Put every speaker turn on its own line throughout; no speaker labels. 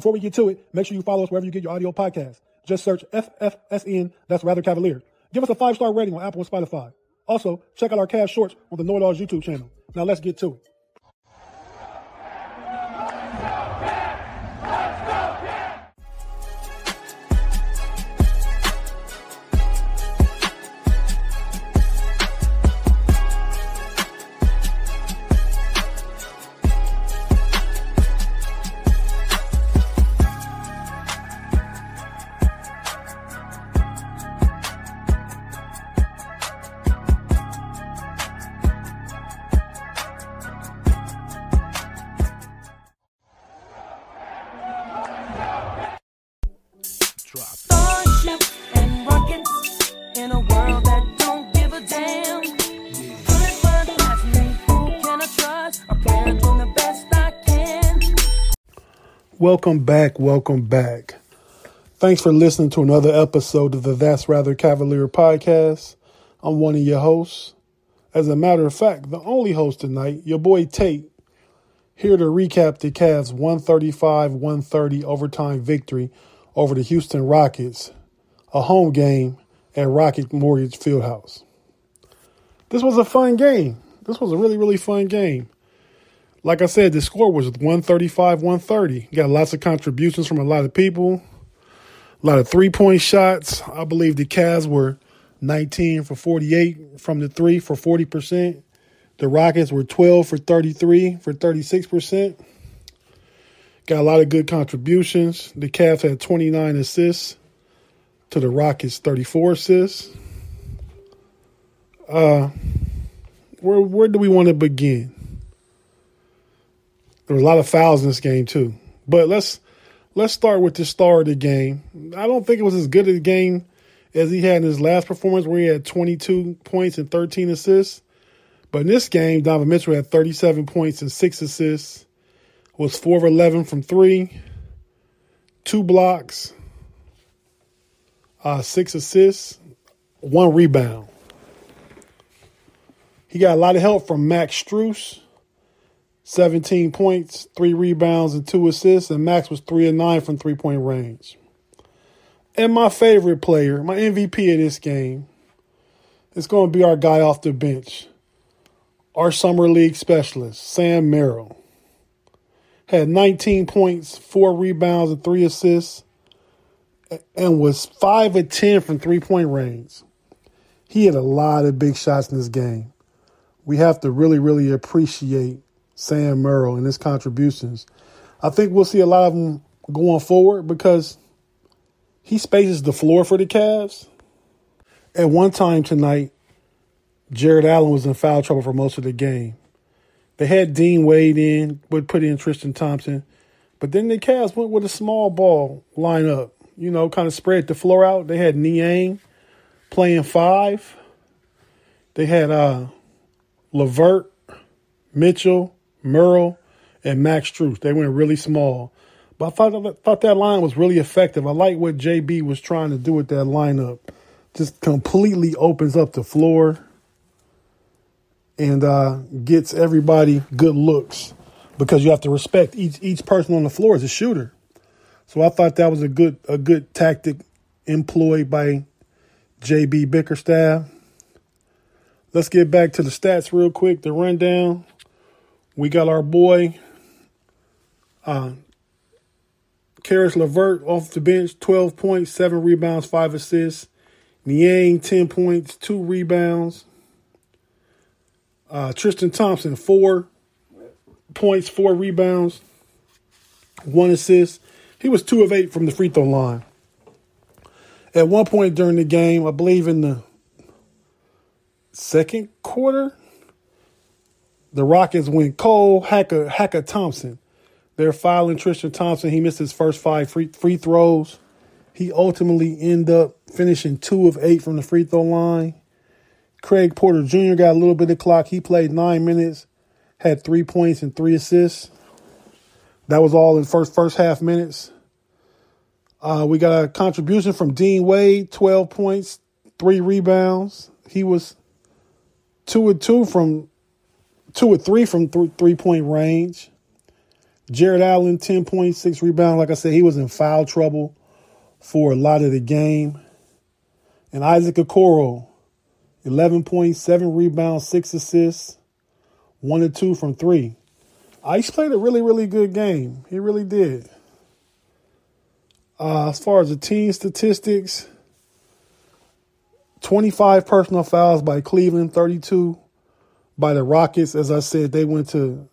Before we get to it, make sure you follow us wherever you get your audio podcast. Just search FFSN, that's Rather Cavalier. Give us a five star rating on Apple and Spotify. Also, check out our cast shorts on the Know It Alls YouTube channel. Now let's get to it. Welcome back, welcome back. Thanks for listening to another episode of the That's Rather Cavalier podcast. I'm one of your hosts. As a matter of fact, the only host tonight, your boy Tate, here to recap the Cavs 135 130 overtime victory over the Houston Rockets, a home game at Rocket Mortgage Fieldhouse. This was a fun game. This was a really, really fun game. Like I said, the score was 135 130. Got lots of contributions from a lot of people, a lot of three point shots. I believe the Cavs were 19 for 48 from the three for 40%. The Rockets were 12 for 33 for 36%. Got a lot of good contributions. The Cavs had 29 assists to the Rockets 34 assists. Uh where where do we want to begin? There were a lot of fouls in this game too. But let's let's start with the star of the game. I don't think it was as good a game as he had in his last performance where he had 22 points and 13 assists. But in this game, Donovan Mitchell had 37 points and 6 assists, was 4 of 11 from 3, 2 blocks, uh, 6 assists, 1 rebound. He got a lot of help from Max Strus, 17 points, 3 rebounds, and 2 assists, and Max was 3 and 9 from three point range. And my favorite player, my MVP of this game, is going to be our guy off the bench, our summer league specialist, Sam Merrill. Had 19 points, 4 rebounds, and 3 assists, and was 5 of 10 from three point range. He had a lot of big shots in this game. We have to really, really appreciate Sam Merrill and his contributions. I think we'll see a lot of them going forward because he spaces the floor for the Cavs. At one time tonight, Jarrett Allen was in foul trouble for most of the game. They had Dean Wade in, would put in Tristan Thompson, but then the Cavs went with a small ball lineup. You know, kind of spread the floor out. They had Niang playing five. They had uh, LeVert, Mitchell, Merrill, and Max Strus. They went really small. But I thought, thought that line was really effective. I like what JB was trying to do with that lineup. Just completely opens up the floor and uh, gets everybody good looks because you have to respect each each person on the floor as a shooter. So I thought that was a good a good tactic employed by JB Bickerstaff. Let's get back to the stats real quick. The rundown. We got our boy, uh, Caris LeVert off the bench, 12 points, 7 rebounds, 5 assists. Niang, 10 points, 2 rebounds. Uh, Tristan Thompson, 4 points, 4 rebounds, 1 assist. He was 2 of 8 from the free throw line. At one point during the game, I believe in the second quarter, the Rockets win Cole Hacker Hacker Thompson. They're filing Tristan Thompson. He missed his first five free, free throws. He ultimately ended up finishing two of eight from the free throw line. Craig Porter Jr. got a little bit of clock. He played nine minutes, had three points and three assists. That was all in first first half minutes. Uh, we got a contribution from Dean Wade, 12 points, three rebounds. He was two or two from two or three from th- three point range. Jarrett Allen, 10 points, six rebounds. Like I said, he was in foul trouble for a lot of the game. And Isaac Okoro, 11 points, rebounds, six assists, one or two from three. Ice played a really, really good game. He really did. Uh, as far as the team statistics, 25 personal fouls by Cleveland, 32 by the Rockets. As I said, they went to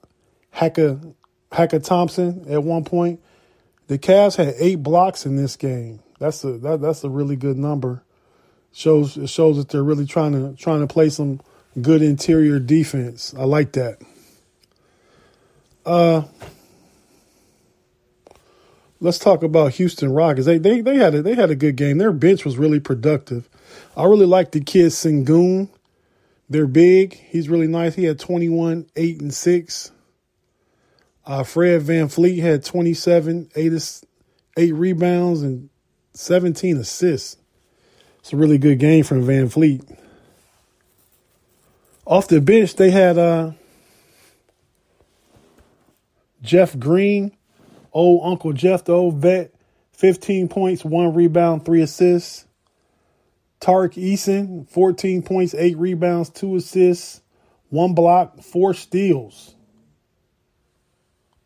Hacka, Hacka Thompson at one point. The Cavs had eight blocks in this game. That's a that, that's a really good number. Shows it shows that they're really trying to trying to play some good interior defense. I like that. Uh, let's talk about Houston Rockets. They they they had a, they had a good game. Their bench was really productive. I really like the kid Sengun. They're big. He's really nice. He had 21, 8, and 6. Uh, Fred VanVleet had 27, 8, 8 rebounds, and 17 assists. It's a really good game from VanVleet. Off the bench, they had uh, Jeff Green, old Uncle Jeff, the old vet, 15 points, one rebound, three assists. Tariq Eason, 14 points, eight rebounds, two assists, one block, four steals.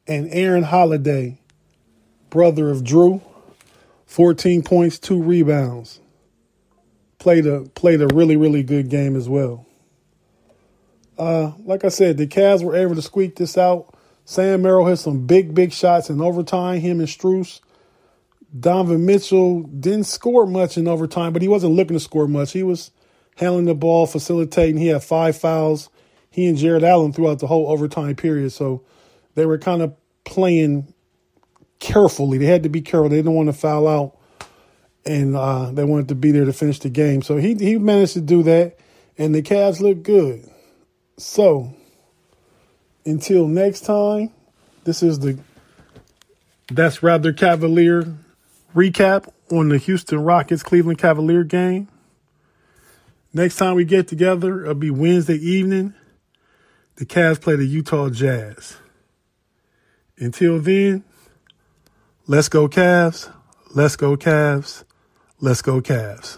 And Aaron Holiday, brother of Drew, 14 points, two rebounds. Played a played a really, really good game as well. Uh, like I said, the Cavs were able to squeak this out. Sam Merrill had some big, big shots in overtime. Him and Strus Donovan Mitchell didn't score much in overtime, but he wasn't looking to score much. He was handling the ball, facilitating. He had five fouls. He and Jarrett Allen throughout the whole overtime period. So they were kind of playing carefully. They had to be careful. They didn't want to foul out, and uh, they wanted to be there to finish the game. So he he managed to do that, and the Cavs looked good. So until next time, this is the that's rather cavalier recap on the Houston Rockets Cleveland Cavalier game. Next time we get together, it'll be Wednesday evening. The Cavs play the Utah Jazz. Until then, let's go Cavs, let's go Cavs, let's go Cavs.